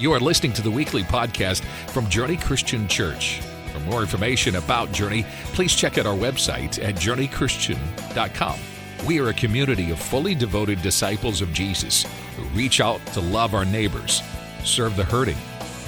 You are listening to the weekly podcast from Journey Christian Church. For more information about Journey, please check out our website at journeychristian.com. We are a community of fully devoted disciples of Jesus who reach out to love our neighbors, serve the hurting,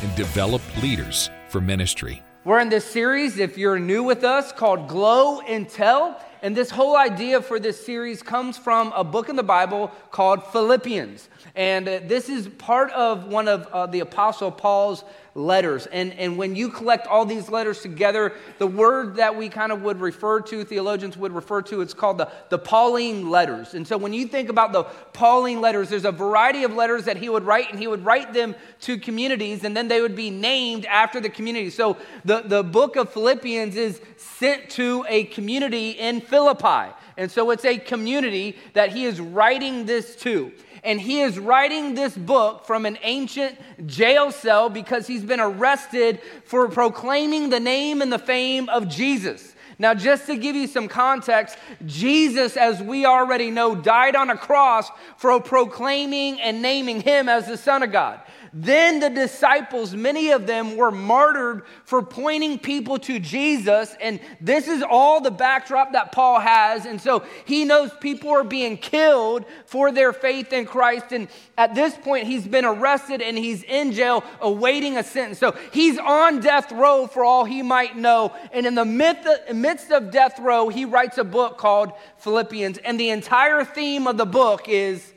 and develop leaders for ministry. We're in this series, if you're new with us, called Glow and Tell. And this whole idea for this series comes from a book in the Bible called Philippians. And uh, this is part of one of uh, the Apostle Paul's letters. And, and when you collect all these letters together, the word that we kind of would refer to, theologians would refer to, it's called the, the Pauline letters. And so when you think about the Pauline letters, there's a variety of letters that he would write, and he would write them to communities, and then they would be named after the community. So the, the book of Philippians is sent to a community in Philippi. And so it's a community that he is writing this to and he is writing this book from an ancient jail cell because he's been arrested for proclaiming the name and the fame of Jesus. Now, just to give you some context, Jesus, as we already know, died on a cross for proclaiming and naming him as the Son of God. Then the disciples, many of them were martyred for pointing people to Jesus. And this is all the backdrop that Paul has. And so he knows people are being killed for their faith in Christ. And at this point, he's been arrested and he's in jail awaiting a sentence. So he's on death row for all he might know. And in the midst of death row, he writes a book called Philippians. And the entire theme of the book is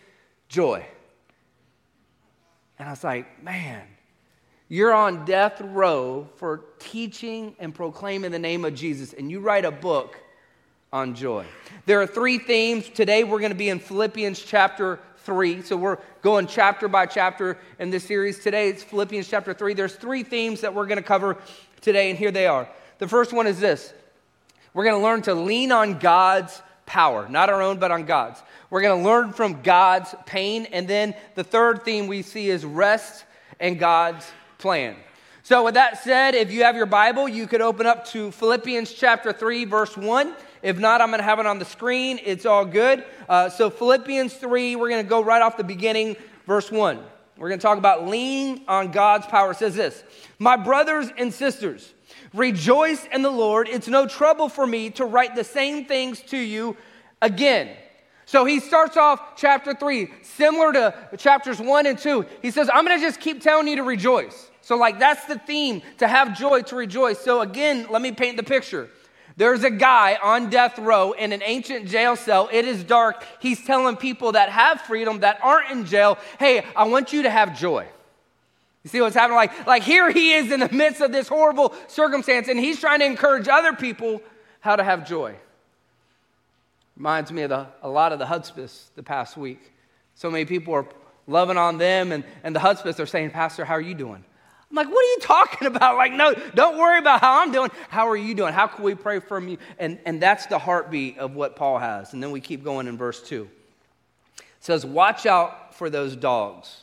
joy. And I was like, man, you're on death row for teaching and proclaiming the name of Jesus, and you write a book on joy. There are three themes. Today we're going to be in Philippians chapter 3. So we're going chapter by chapter in this series. Today it's Philippians chapter 3. There's three themes that we're going to cover today, and here they are. The first one is this we're going to learn to lean on God's power, not our own, but on God's. We're going to learn from God's pain. And then the third theme we see is rest and God's plan. So, with that said, if you have your Bible, you could open up to Philippians chapter 3, verse 1. If not, I'm going to have it on the screen. It's all good. Uh, so, Philippians 3, we're going to go right off the beginning, verse 1. We're going to talk about leaning on God's power. It says this My brothers and sisters, Rejoice in the Lord. It's no trouble for me to write the same things to you again. So he starts off chapter three, similar to chapters one and two. He says, I'm going to just keep telling you to rejoice. So, like, that's the theme to have joy, to rejoice. So, again, let me paint the picture. There's a guy on death row in an ancient jail cell. It is dark. He's telling people that have freedom, that aren't in jail, hey, I want you to have joy. You see what's happening? Like, like here he is in the midst of this horrible circumstance, and he's trying to encourage other people how to have joy. Reminds me of the, a lot of the hospice the past week. So many people are loving on them, and, and the hospice are saying, Pastor, how are you doing? I'm like, what are you talking about? Like, no, don't worry about how I'm doing. How are you doing? How can we pray for you? And, and that's the heartbeat of what Paul has. And then we keep going in verse 2. It says, Watch out for those dogs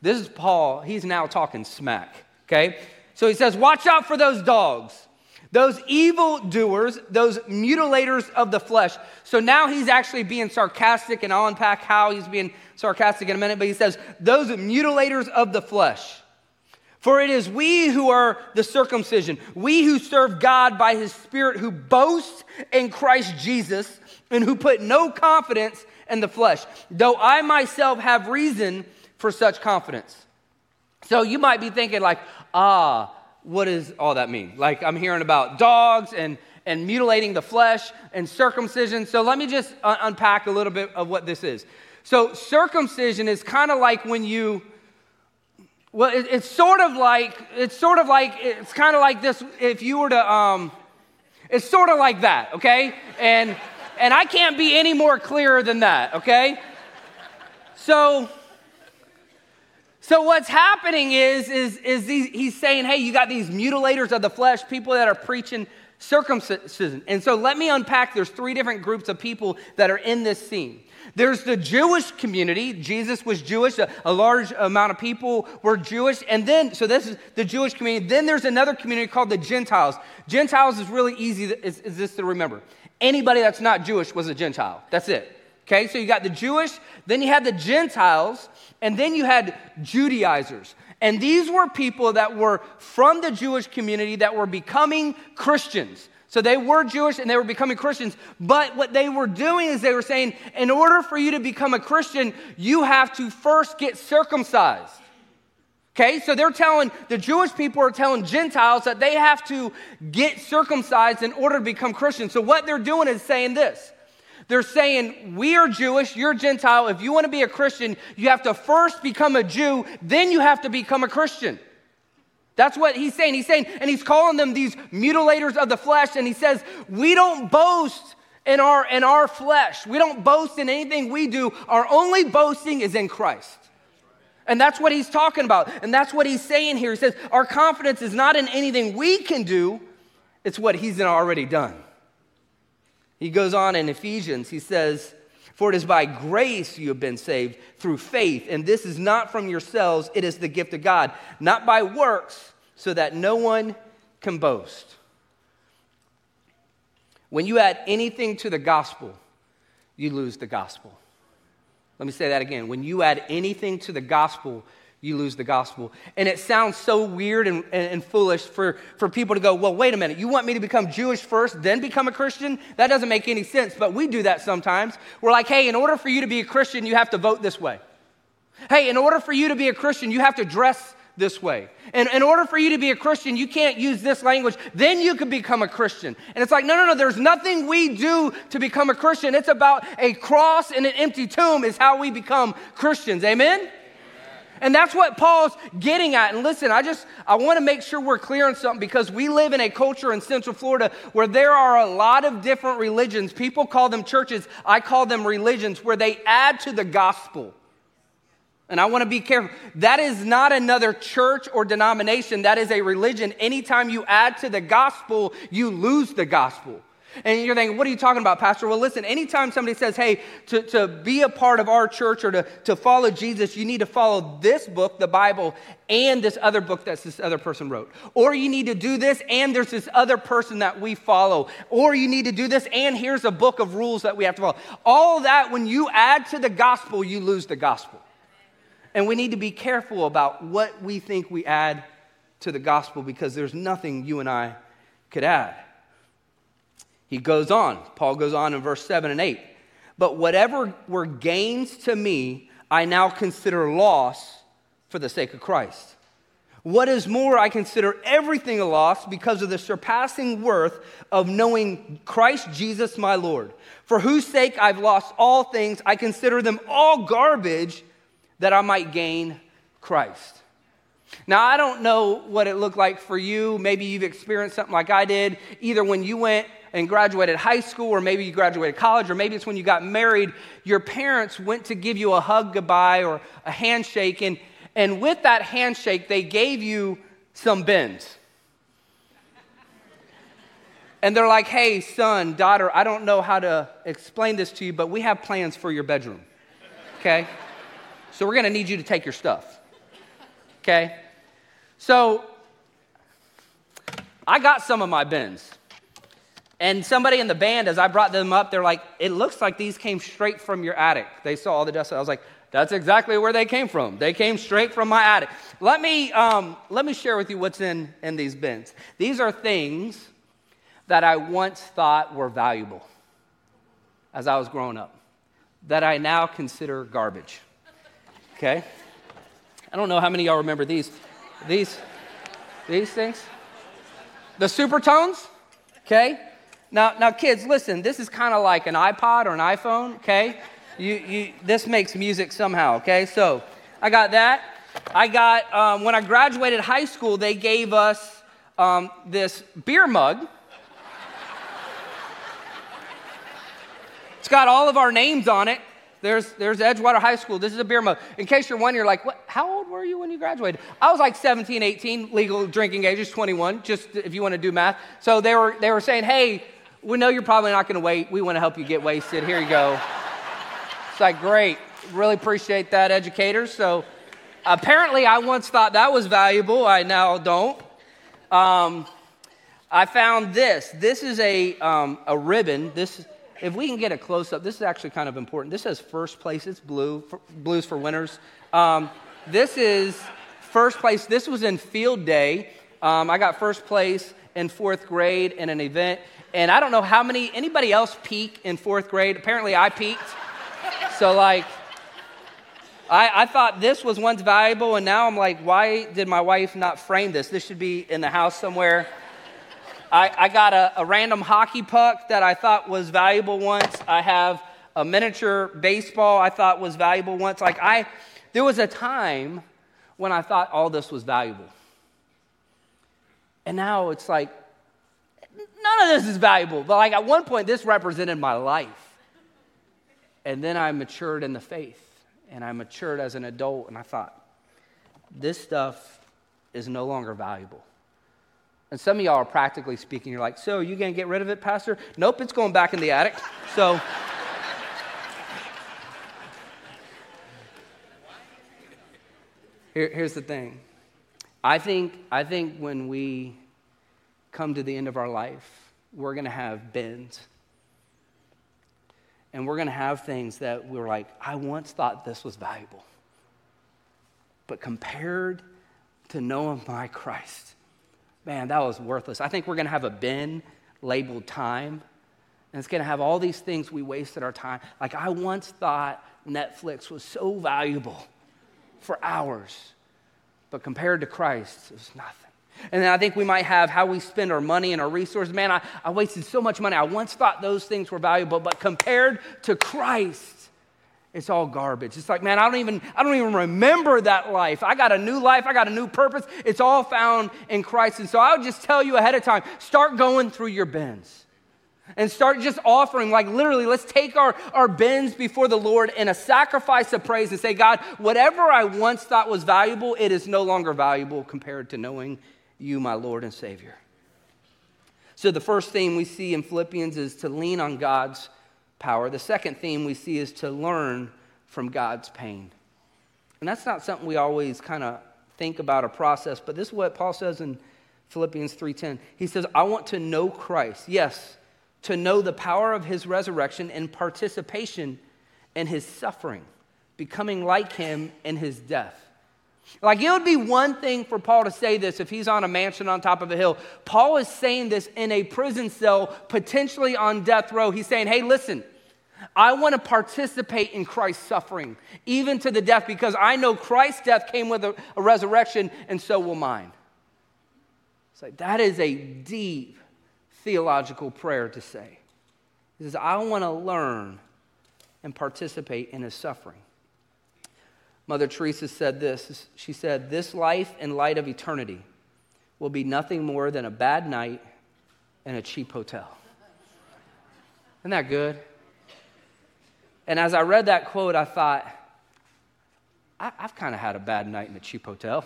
this is Paul. He's now talking smack, okay? So he says, Watch out for those dogs, those evil doers, those mutilators of the flesh. So now he's actually being sarcastic, and I'll unpack how he's being sarcastic in a minute, but he says, Those mutilators of the flesh. For it is we who are the circumcision, we who serve God by his Spirit, who boast in Christ Jesus, and who put no confidence in the flesh. Though I myself have reason for such confidence. So you might be thinking, like, ah, what does all that mean? Like, I'm hearing about dogs and, and mutilating the flesh and circumcision. So let me just un- unpack a little bit of what this is. So, circumcision is kind of like when you, well, it, it's sort of like, it's sort of like, it's kind of like this if you were to, um, it's sort of like that, okay? And, and I can't be any more clearer than that, okay? So, so what's happening is, is, is these, he's saying, hey, you got these mutilators of the flesh, people that are preaching circumcision. And so let me unpack. There's three different groups of people that are in this scene. There's the Jewish community. Jesus was Jewish. A, a, large amount of people were Jewish. And then, so this is the Jewish community. Then there's another community called the Gentiles. Gentiles is really easy, is, is this to remember. Anybody that's not Jewish was a Gentile. That's it. Okay, so you got the Jewish, then you had the Gentiles, and then you had Judaizers. And these were people that were from the Jewish community that were becoming Christians. So they were Jewish and they were becoming Christians. But what they were doing is they were saying, in order for you to become a Christian, you have to first get circumcised. Okay, so they're telling, the Jewish people are telling Gentiles that they have to get circumcised in order to become Christians. So what they're doing is saying this. They're saying, We are Jewish, you're Gentile. If you want to be a Christian, you have to first become a Jew, then you have to become a Christian. That's what he's saying. He's saying, and he's calling them these mutilators of the flesh, and he says, We don't boast in our, in our flesh. We don't boast in anything we do. Our only boasting is in Christ. And that's what he's talking about. And that's what he's saying here. He says, Our confidence is not in anything we can do, it's what he's already done. He goes on in Ephesians, he says, For it is by grace you have been saved through faith, and this is not from yourselves, it is the gift of God, not by works, so that no one can boast. When you add anything to the gospel, you lose the gospel. Let me say that again. When you add anything to the gospel, you lose the gospel. And it sounds so weird and, and, and, foolish for, for people to go, well, wait a minute, you want me to become Jewish first, then become a Christian? That doesn't make any sense, but we do that sometimes. We're like, hey, in order for you to be a Christian, you have to vote this way. Hey, in order for you to be a Christian, you have to dress this way. And in order for you to be a Christian, you can't use this language. Then you can become a Christian. And it's like, no, no, no, there's nothing we do to become a Christian. It's about a cross and an empty tomb, is how we become Christians. Amen? And that's what Paul's getting at. And listen, I just I want to make sure we're clear on something because we live in a culture in Central Florida where there are a lot of different religions. People call them churches. I call them religions where they add to the gospel. And I want to be careful. That is not another church or denomination. That is a religion. Anytime you add to the gospel, you lose the gospel. And you're thinking, what are you talking about, Pastor? Well, listen, anytime somebody says, hey, to, to be a part of our church or to, to follow Jesus, you need to follow this book, the Bible, and this other book that this other person wrote. Or you need to do this, and there's this other person that we follow. Or you need to do this, and here's a book of rules that we have to follow. All that, when you add to the gospel, you lose the gospel. And we need to be careful about what we think we add to the gospel because there's nothing you and I could add. He goes on, Paul goes on in verse 7 and 8. But whatever were gains to me, I now consider loss for the sake of Christ. What is more, I consider everything a loss because of the surpassing worth of knowing Christ Jesus my Lord, for whose sake I've lost all things. I consider them all garbage that I might gain Christ. Now, I don't know what it looked like for you. Maybe you've experienced something like I did, either when you went and graduated high school, or maybe you graduated college, or maybe it's when you got married. Your parents went to give you a hug goodbye or a handshake, and, and with that handshake, they gave you some bins. And they're like, hey, son, daughter, I don't know how to explain this to you, but we have plans for your bedroom. Okay? So we're going to need you to take your stuff. Okay? So I got some of my bins. And somebody in the band, as I brought them up, they're like, it looks like these came straight from your attic. They saw all the dust. I was like, that's exactly where they came from. They came straight from my attic. Let me, um, let me share with you what's in, in these bins. These are things that I once thought were valuable as I was growing up, that I now consider garbage okay? I don't know how many y'all remember these. These, these things. The supertones, okay? Now, now, kids, listen. This is kind of like an iPod or an iPhone, okay? You, you, this makes music somehow, okay? So, I got that. I got um, when I graduated high school, they gave us um, this beer mug. It's got all of our names on it. There's, there's Edgewater High School. This is a beer mug. In case you're wondering, you're like, what, how old were you when you graduated? I was like 17, 18, legal drinking age is 21, just if you want to do math. So they were, they were saying, hey, we know you're probably not going to wait. We want to help you get wasted. Here you go. it's like, great. Really appreciate that, educators. So apparently, I once thought that was valuable. I now don't. Um, I found this. This is a, um, a ribbon. This if we can get a close up, this is actually kind of important. This says first place, it's blue, for, blues for winners. Um, this is first place. This was in field day. Um, I got first place in fourth grade in an event. And I don't know how many, anybody else peak in fourth grade? Apparently I peaked. So, like, I, I thought this was once valuable, and now I'm like, why did my wife not frame this? This should be in the house somewhere. I, I got a, a random hockey puck that I thought was valuable once. I have a miniature baseball I thought was valuable once. Like, I, there was a time when I thought all this was valuable. And now it's like, none of this is valuable. But like at one point, this represented my life. And then I matured in the faith and I matured as an adult, and I thought, this stuff is no longer valuable. And some of y'all are practically speaking, you're like, so you gonna get rid of it, Pastor? Nope, it's going back in the attic. So Here, here's the thing. I think, I think when we come to the end of our life, we're going to have bins. And we're going to have things that we're like, I once thought this was valuable. But compared to knowing my Christ, man, that was worthless. I think we're going to have a bin labeled time. And it's going to have all these things we wasted our time. Like, I once thought Netflix was so valuable for hours. But compared to Christ, it was nothing. And then I think we might have how we spend our money and our resources. Man, I, I wasted so much money. I once thought those things were valuable, but compared to Christ, it's all garbage. It's like, man, I don't even I don't even remember that life. I got a new life, I got a new purpose. It's all found in Christ. And so I'll just tell you ahead of time, start going through your bins and start just offering, like literally, let's take our, our bins before the Lord in a sacrifice of praise and say, God, whatever I once thought was valuable, it is no longer valuable compared to knowing you, my Lord and Savior. So, the first theme we see in Philippians is to lean on God's power. The second theme we see is to learn from God's pain. And that's not something we always kind of think about or process, but this is what Paul says in Philippians 3:10. He says, "I want to know Christ." Yes, to know the power of his resurrection and participation in his suffering, becoming like him in his death. Like it would be one thing for Paul to say this if he's on a mansion on top of a hill. Paul is saying this in a prison cell, potentially on death row. He's saying, hey, listen, I want to participate in Christ's suffering, even to the death, because I know Christ's death came with a, a resurrection, and so will mine. Like that is a deep theological prayer to say. He says, I want to learn and participate in his suffering. Mother Teresa said this. She said, This life in light of eternity will be nothing more than a bad night in a cheap hotel. Isn't that good? And as I read that quote, I thought, I, have kind of had a bad night in a cheap hotel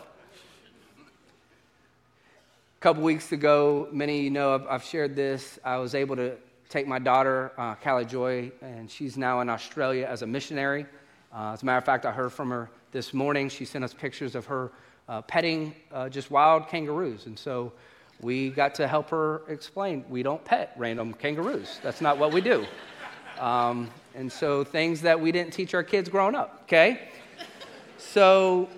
a couple weeks ago, many of you know I've, I've, shared this. I was able to take my daughter, uh, Callie Joy, and she's now in Australia as a missionary. Uh, as a matter of fact, I heard from her this morning. She sent us pictures of her uh, petting uh, just wild kangaroos. And so we got to help her explain we don't pet random kangaroos. That's not what we do. Um, and so things that we didn't teach our kids growing up, okay? So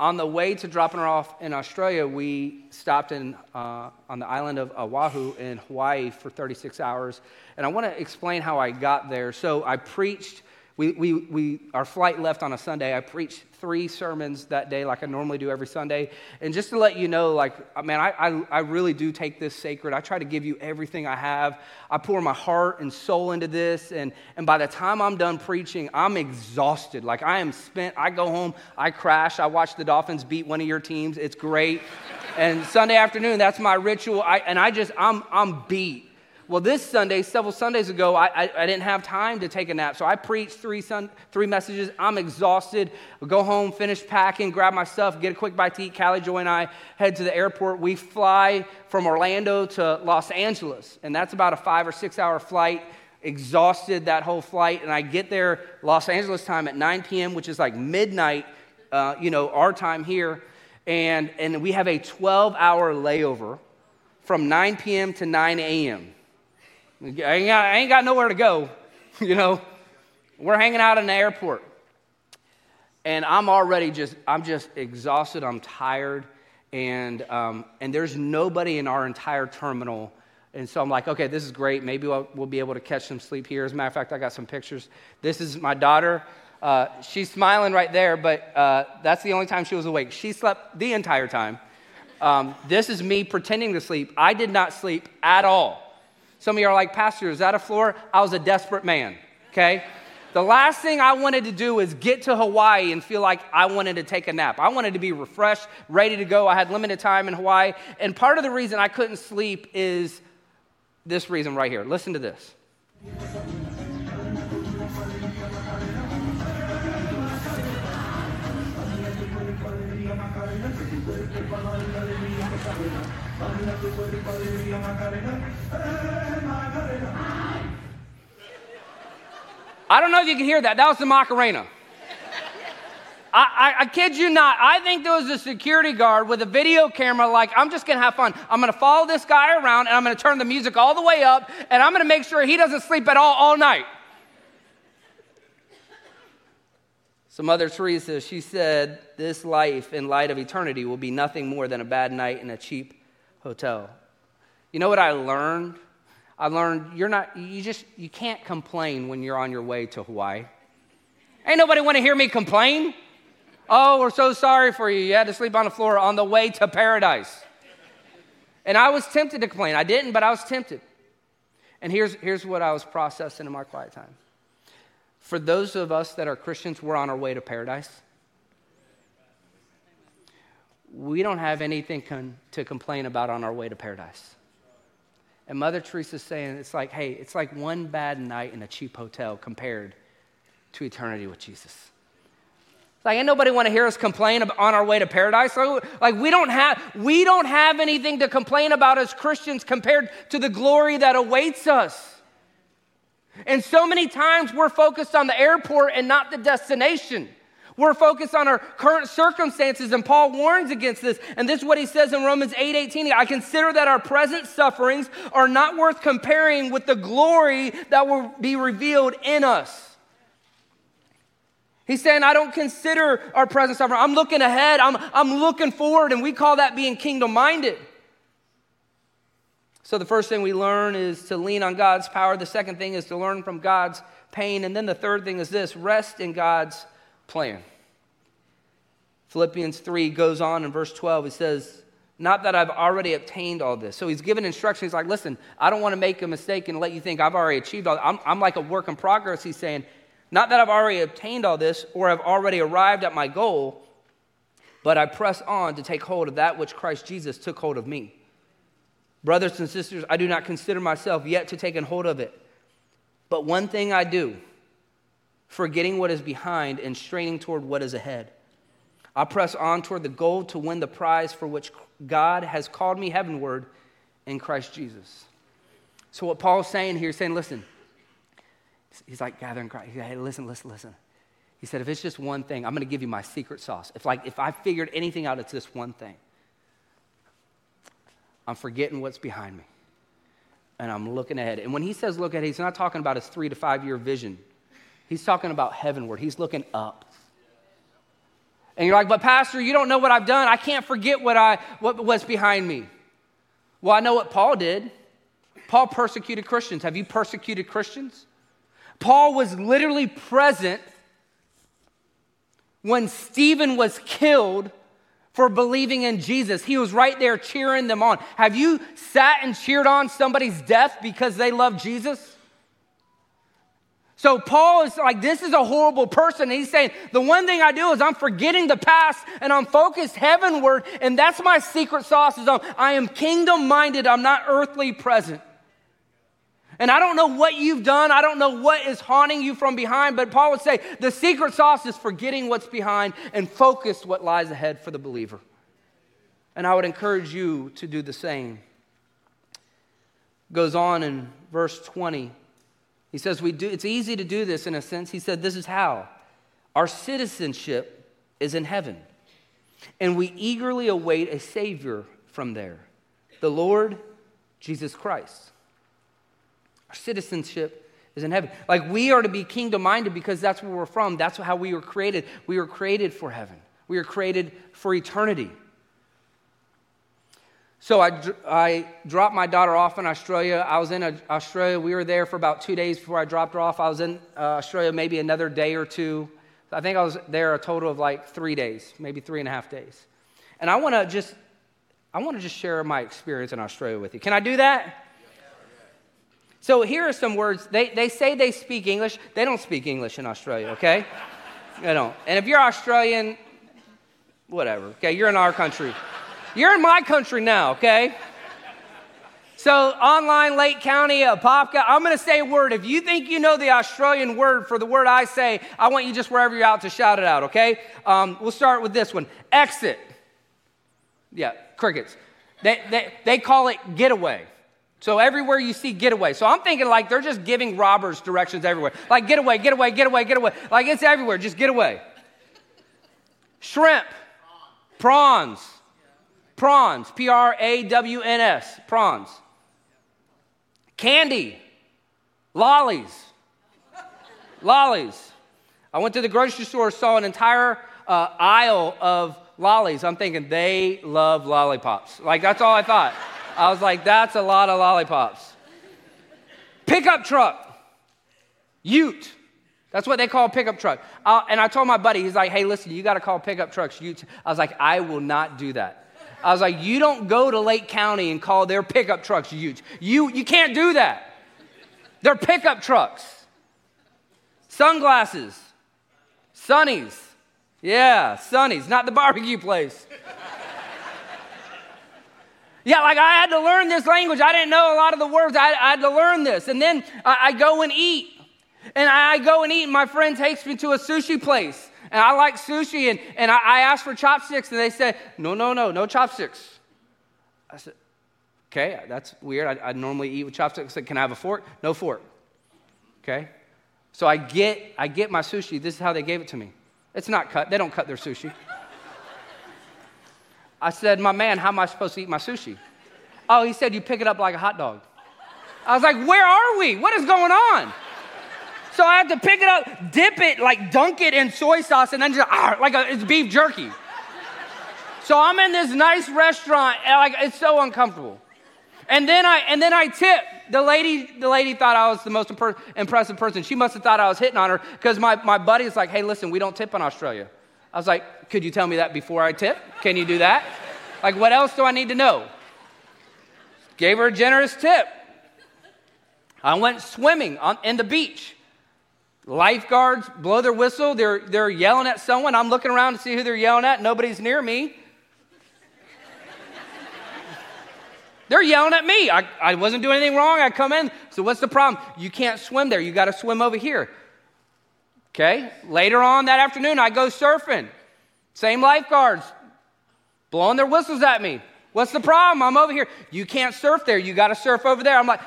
on the way to dropping her off in Australia, we stopped in, uh, on the island of Oahu in Hawaii for 36 hours. And I want to explain how I got there. So I preached we, we, we, our flight left on a Sunday. I preached three sermons that day, like I normally do every Sunday. And just to let you know, like, uh, man, I, I, I really do take this sacred. I try to give you everything I have. I pour my heart and soul into this. And, and by the time I'm done preaching, I'm exhausted. Like, I am spent. I go home, I crash, I watch the Dolphins beat one of your teams. It's great. and Sunday afternoon, that's my ritual. I, and I just, I'm, I'm beat. Well, this Sunday, several Sundays ago, I, I, I, didn't have time to take a nap. So I preached three, sun, three messages. I'm exhausted. I go home, finish packing, grab my stuff, get a quick bite to eat. Callie Joy and I head to the airport. We fly from Orlando to Los Angeles, and that's about a five or six hour flight. Exhausted that whole flight. And I get there Los Angeles time at 9 p.m., which is like midnight, uh, you know, our time here. And, and we have a 12 hour layover from 9 p.m. to 9 a.m. I ain't got, I ain't got nowhere to go, you know. We're hanging out in the airport. And I'm already just, I'm just exhausted. I'm tired. And, um, and there's nobody in our entire terminal. And so I'm like, okay, this is great. Maybe we'll, we'll be able to catch some sleep here. As a matter of fact, I got some pictures. This is my daughter. Uh, she's smiling right there, but uh, that's the only time she was awake. She slept the entire time. Um, this is me pretending to sleep. I did not sleep at all. Some of you are like, Pastor, is that a floor? I was a desperate man, okay? The last thing I wanted to do is get to Hawaii and feel like I wanted to take a nap. I wanted to be refreshed, ready to go. I had limited time in Hawaii. And part of the reason I couldn't sleep is this reason right here. Listen to this. I don't know if you can hear that. That was the Macarena. I, I, I, kid you not. I think there was a security guard with a video camera, like, I'm just gonna have fun. I'm gonna follow this guy around and I'm gonna turn the music all the way up and I'm gonna make sure he doesn't sleep at all all night. So, Mother Teresa, she said, This life in light of eternity will be nothing more than a bad night in a cheap hotel. You know what I learned? I learned you're not, you just, you can't complain when you're on your way to Hawaii. Ain't nobody want to hear me complain. Oh, we're so sorry for you. You had to sleep on the floor on the way to paradise. And I was tempted to complain. I didn't, but I was tempted. And here's, here's what I was processing in my quiet time. For those of us that are Christians, we're on our way to paradise. We don't have anything con- to complain about on our way to paradise. And Mother Teresa's saying it's like, hey, it's like one bad night in a cheap hotel compared to eternity with Jesus. It's like, ain't nobody want to hear us complain on our way to paradise. Like, we don't have we don't have anything to complain about as Christians compared to the glory that awaits us. And so many times we're focused on the airport and not the destination. We're focused on our current circumstances, and Paul warns against this. And this is what he says in Romans 8 18. I consider that our present sufferings are not worth comparing with the glory that will be revealed in us. He's saying, I don't consider our present suffering. I'm looking ahead, I'm, I'm looking forward, and we call that being kingdom minded. So, the first thing we learn is to lean on God's power. The second thing is to learn from God's pain. And then the third thing is this rest in God's plan. Philippians 3 goes on in verse 12. He says, Not that I've already obtained all this. So he's given instructions. He's like, Listen, I don't want to make a mistake and let you think I've already achieved all I'm, I'm like a work in progress. He's saying, Not that I've already obtained all this or I've already arrived at my goal, but I press on to take hold of that which Christ Jesus took hold of me. Brothers and sisters, I do not consider myself yet to take hold of it. But one thing I do forgetting what is behind and straining toward what is ahead. I press on toward the goal to win the prize for which God has called me heavenward in Christ Jesus. So, what Paul's saying here, he's saying, listen, he's like gathering Christ. He's like, hey, listen, listen, listen. He said, if it's just one thing, I'm going to give you my secret sauce. If like if I figured anything out, it's this one thing. I'm forgetting what's behind me. And I'm looking ahead. And when he says look ahead, he's not talking about his three to five year vision He's talking about heavenward. He's looking up. And you're like, but Pastor, you don't know what I've done. I can't forget what I what, was behind me. Well, I know what Paul did. Paul persecuted Christians. Have you persecuted Christians? Paul was literally present when Stephen was killed for believing in Jesus. He was right there cheering them on. Have you sat and cheered on somebody's death because they love Jesus? So Paul is like, this is a horrible person. And he's saying, the one thing I do is I'm forgetting the past and I'm focused heavenward. And that's my secret sauce is I am kingdom minded. I'm not earthly present. And I don't know what you've done. I don't know what is haunting you from behind. But Paul would say the secret sauce is forgetting what's behind and focus what lies ahead for the believer. And I would encourage you to do the same. Goes on in verse 20. He says, we do, It's easy to do this in a sense. He said, This is how. Our citizenship is in heaven, and we eagerly await a Savior from there, the Lord Jesus Christ. Our citizenship is in heaven. Like we are to be kingdom minded because that's where we're from. That's how we were created. We were created for heaven, we were created for eternity. So I, I dropped my daughter off in Australia. I was in Australia. We were there for about two days before I dropped her off. I was in uh, Australia maybe another day or two. I think I was there a total of like three days, maybe three and a half days. And I want to just, I want to just share my experience in Australia with you. Can I do that? So here are some words. They, they say they speak English. They don't speak English in Australia, okay? they don't. And if you're Australian, whatever, okay? You're in our country. You're in my country now, okay? So, online, Lake County, Apopka, I'm going to say a word. If you think you know the Australian word for the word I say, I want you just wherever you're out to shout it out, okay? Um, we'll start with this one exit. Yeah, crickets. They, they, they call it getaway. So everywhere you see getaway. So I'm thinking like they're just giving robbers directions everywhere. Like get away, get away, get away, get away. Like it's everywhere. Just get away. Shrimp. Prawns. Prawns. P R A W N S. Prawns candy, lollies, lollies. I went to the grocery store, saw an entire uh, aisle of lollies. I'm thinking they love lollipops. Like, that's all I thought. I was like, that's a lot of lollipops. Pickup truck, ute. That's what they call pickup truck. Uh, and I told my buddy, he's like, hey, listen, you got to call pickup trucks utes. I was like, I will not do that. I was like, you don't go to Lake County and call their pickup trucks utes. You, you can't do that. They're pickup trucks. Sunglasses. Sunnies. Yeah, Sunnies, not the barbecue place. yeah, like I had to learn this language. I didn't know a lot of the words. I, I had to learn this. And then I, I go and eat. And I go and eat, and my friend takes me to a sushi place and I like sushi, and, and I, I asked for chopsticks, and they said, no, no, no, no chopsticks. I said, okay, that's weird. I, I normally eat with chopsticks. I said, can I have a fork? No fork. Okay? So I get, I get my sushi. This is how they gave it to me. It's not cut. They don't cut their sushi. I said, my man, how am I supposed to eat my sushi? Oh, he said, you pick it up like a hot dog. I was like, where are we? What is going on? So I have to pick it up, dip it, like dunk it in soy sauce, and then just ah, like a, it's beef jerky. So I'm in this nice restaurant, and like it's so uncomfortable. And then I and then I tip. The lady, the lady thought I was the most impressive person. She must have thought I was hitting on her because my, my buddy's like, hey, listen, we don't tip in Australia. I was like, could you tell me that before I tip? Can you do that? Like, what else do I need to know? Gave her a generous tip. I went swimming on, in the beach. Lifeguards blow their whistle. They're, they're yelling at someone. I'm looking around to see who they're yelling at. Nobody's near me. They're yelling at me. I, I wasn't doing anything wrong. I come in. So, what's the problem? You can't swim there. You got to swim over here. Okay? Later on that afternoon, I go surfing. Same lifeguards blowing their whistles at me. What's the problem? I'm over here. You can't surf there. You got to surf over there. I'm like,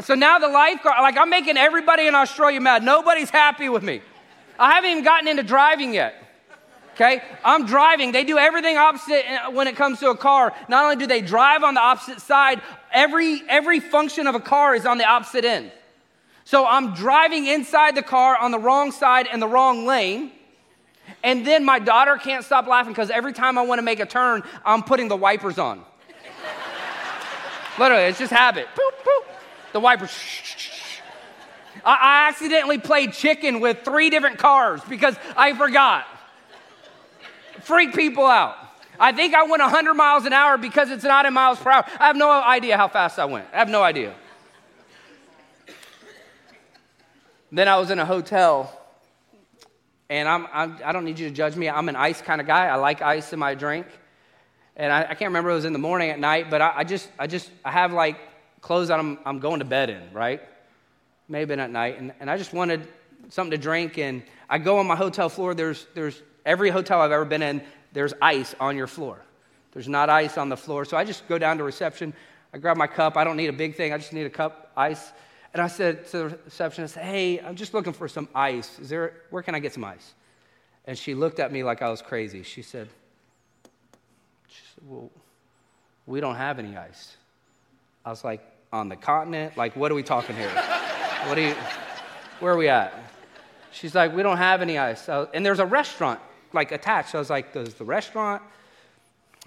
so now the lifeguard, like I'm making everybody in Australia mad. Nobody's happy with me. I haven't even gotten into driving yet. Okay? I'm driving. They do everything opposite uh, when it comes to a car. Not only do they drive on the opposite side, every, every function of a car is on the opposite end. So I'm driving inside the car on the wrong side in the wrong lane. And then my daughter can't stop laughing because every time I want to make a turn, I'm putting the wipers on. Literally, it's just habit. Boop, boop. The wipers. I, accidentally played chicken with three different cars because I forgot. Freak people out. I think I went 100 miles an hour because it's not in miles per hour. I have no idea how fast I went. I have no idea. Then I was in a hotel, and I'm, I'm, I do not need you to judge me. I'm an ice kind of guy. I like ice in my drink. And I, I can't remember it was in the morning at night, but I, I just, I just, I have like clothes that I'm, I'm going to bed in, right? Maybe at night. And, and I just wanted something to drink. And I go on my hotel floor. There's, there's every hotel I've ever been in, there's ice on your floor. There's not ice on the floor. So I just go down to reception. I grab my cup. I don't need a big thing. I just need a cup, ice. And I said to the receptionist, hey, I'm just looking for some ice. Is there, where can I get some ice? And she looked at me like I was crazy. She said, she said well, we don't have any ice. I was like, on the continent? Like, what are we talking here? what do you, where are we at? She's like, we don't have any ice. And there's a restaurant like attached. So I was like, does the restaurant?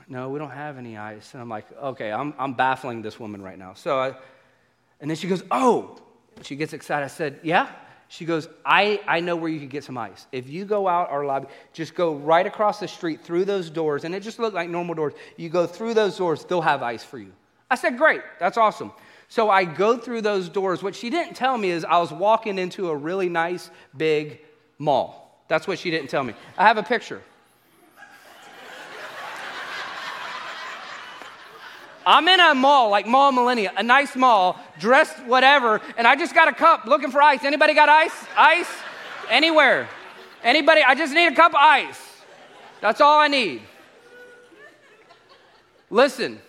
No, we don't have any ice. And I'm like, okay, I'm, I'm baffling this woman right now. So, I, and then she goes, oh, she gets excited. I said, yeah. She goes, I, I know where you can get some ice. If you go out our lobby, just go right across the street through those doors, and it just looked like normal doors. You go through those doors, they'll have ice for you. I said, great, that's awesome. So I go through those doors. What she didn't tell me is I was walking into a really nice, big mall. That's what she didn't tell me. I have a picture. I'm in a mall, like Mall Millenia, a nice mall, dressed whatever, and I just got a cup looking for ice. Anybody got ice? Ice? Anywhere. Anybody? I just need a cup of ice. That's all I need. Listen,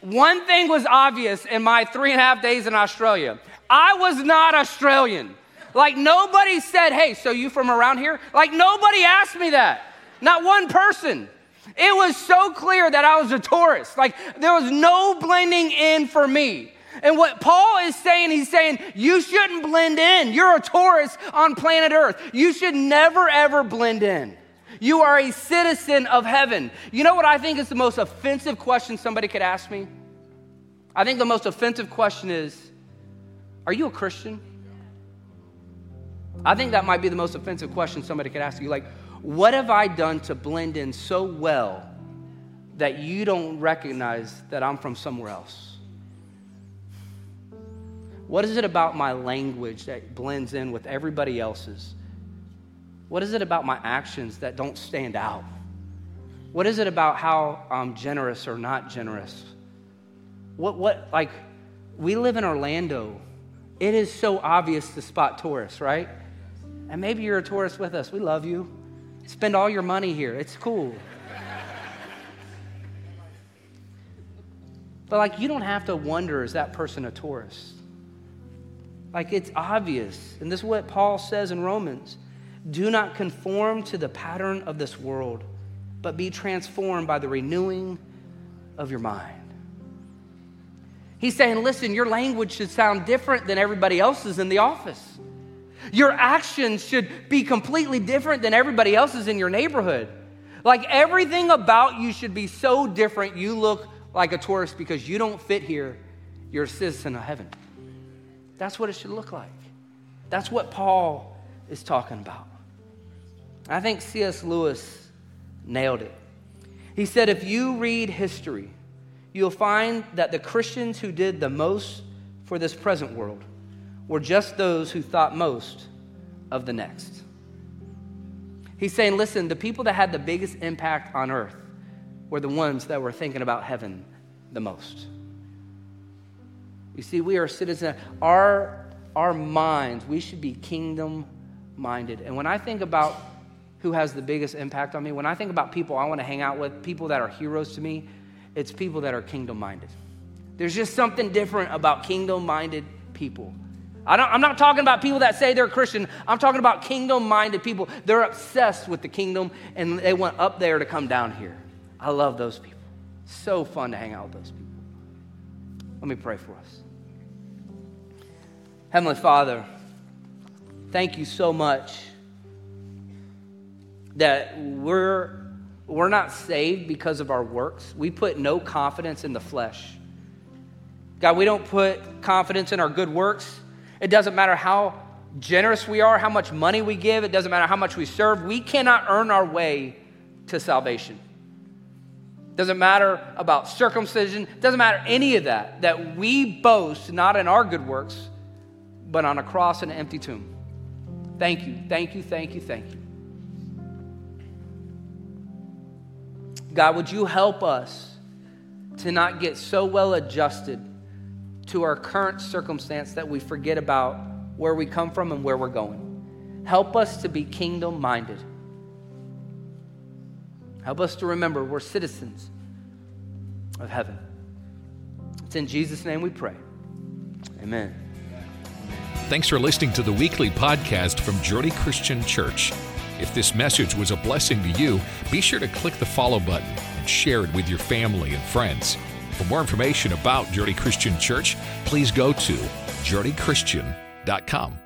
one thing was obvious in my three and a half days in Australia I was not Australian. Like, nobody said, Hey, so you from around here? Like, nobody asked me that. Not one person. It was so clear that I was a tourist. Like, there was no blending in for me. And what Paul is saying, he's saying, you shouldn't blend in. You're a tourist on planet Earth. You should never, ever blend in. You are a citizen of heaven. You know what I think is the most offensive question somebody could ask me? I think the most offensive question is Are you a Christian? I think that might be the most offensive question somebody could ask you. Like, what have I done to blend in so well that you don't recognize that I'm from somewhere else? What is it about my language that blends in with everybody else's what is it about my actions that don't stand out? What is it about how I'm generous or not generous? What, what, like, we live in Orlando. It is so obvious to spot tourists, right? And maybe you're a tourist with us. We love you. Spend all your money here. It's cool. but, like, you don't have to wonder is that person a tourist? Like, it's obvious. And this is what Paul says in Romans. Do not conform to the pattern of this world, but be transformed by the renewing of your mind. He's saying, listen, your language should sound different than everybody else's in the office. Your actions should be completely different than everybody else's in your neighborhood. Like everything about you should be so different, you look like a tourist because you don't fit here. You're a citizen of heaven. That's what it should look like. That's what Paul is talking about. I think C.S. Lewis nailed it. He said, if you read history, you'll find that the Christians who did the most for this present world were just those who thought most of the next. He's saying, listen, the people that had the biggest impact on earth were the ones that were thinking about heaven the most. You see, we are citizens. Our, our minds, we should be kingdom minded. And when I think about who has the biggest impact on me. When I think about people I want to hang out with, people that are heroes to me, it's people that are kingdom minded. There's just something different about kingdom minded people. I am not talking about people that say they're Christian. I'm talking about kingdom minded people. They're obsessed with the kingdom and they want up there to come down here. I love those people. So fun to hang out with those people. Let me pray for us. Heavenly Father, thank you so much that we're, we're not saved because of our works. We put no confidence in the flesh. God, we don't put confidence in our good works. It doesn't matter how generous we are, how much money we give, it doesn't matter how much we serve. We cannot earn our way to salvation. Doesn't matter about circumcision, doesn't matter any of that. That we boast not in our good works, but on a cross and an empty tomb. Thank you, thank you, thank you, thank you. God, would you help us to not get so well adjusted to our current circumstance that we forget about where we come from and where we're going? Help us to be kingdom minded. Help us to remember we're citizens of heaven. It's in Jesus' name we pray. Amen. Thanks for listening to the weekly podcast from Journey Christian Church. If this message was a blessing to you, be sure to click the follow button and share it with your family and friends. For more information about Journey Christian Church, please go to journeychristian.com.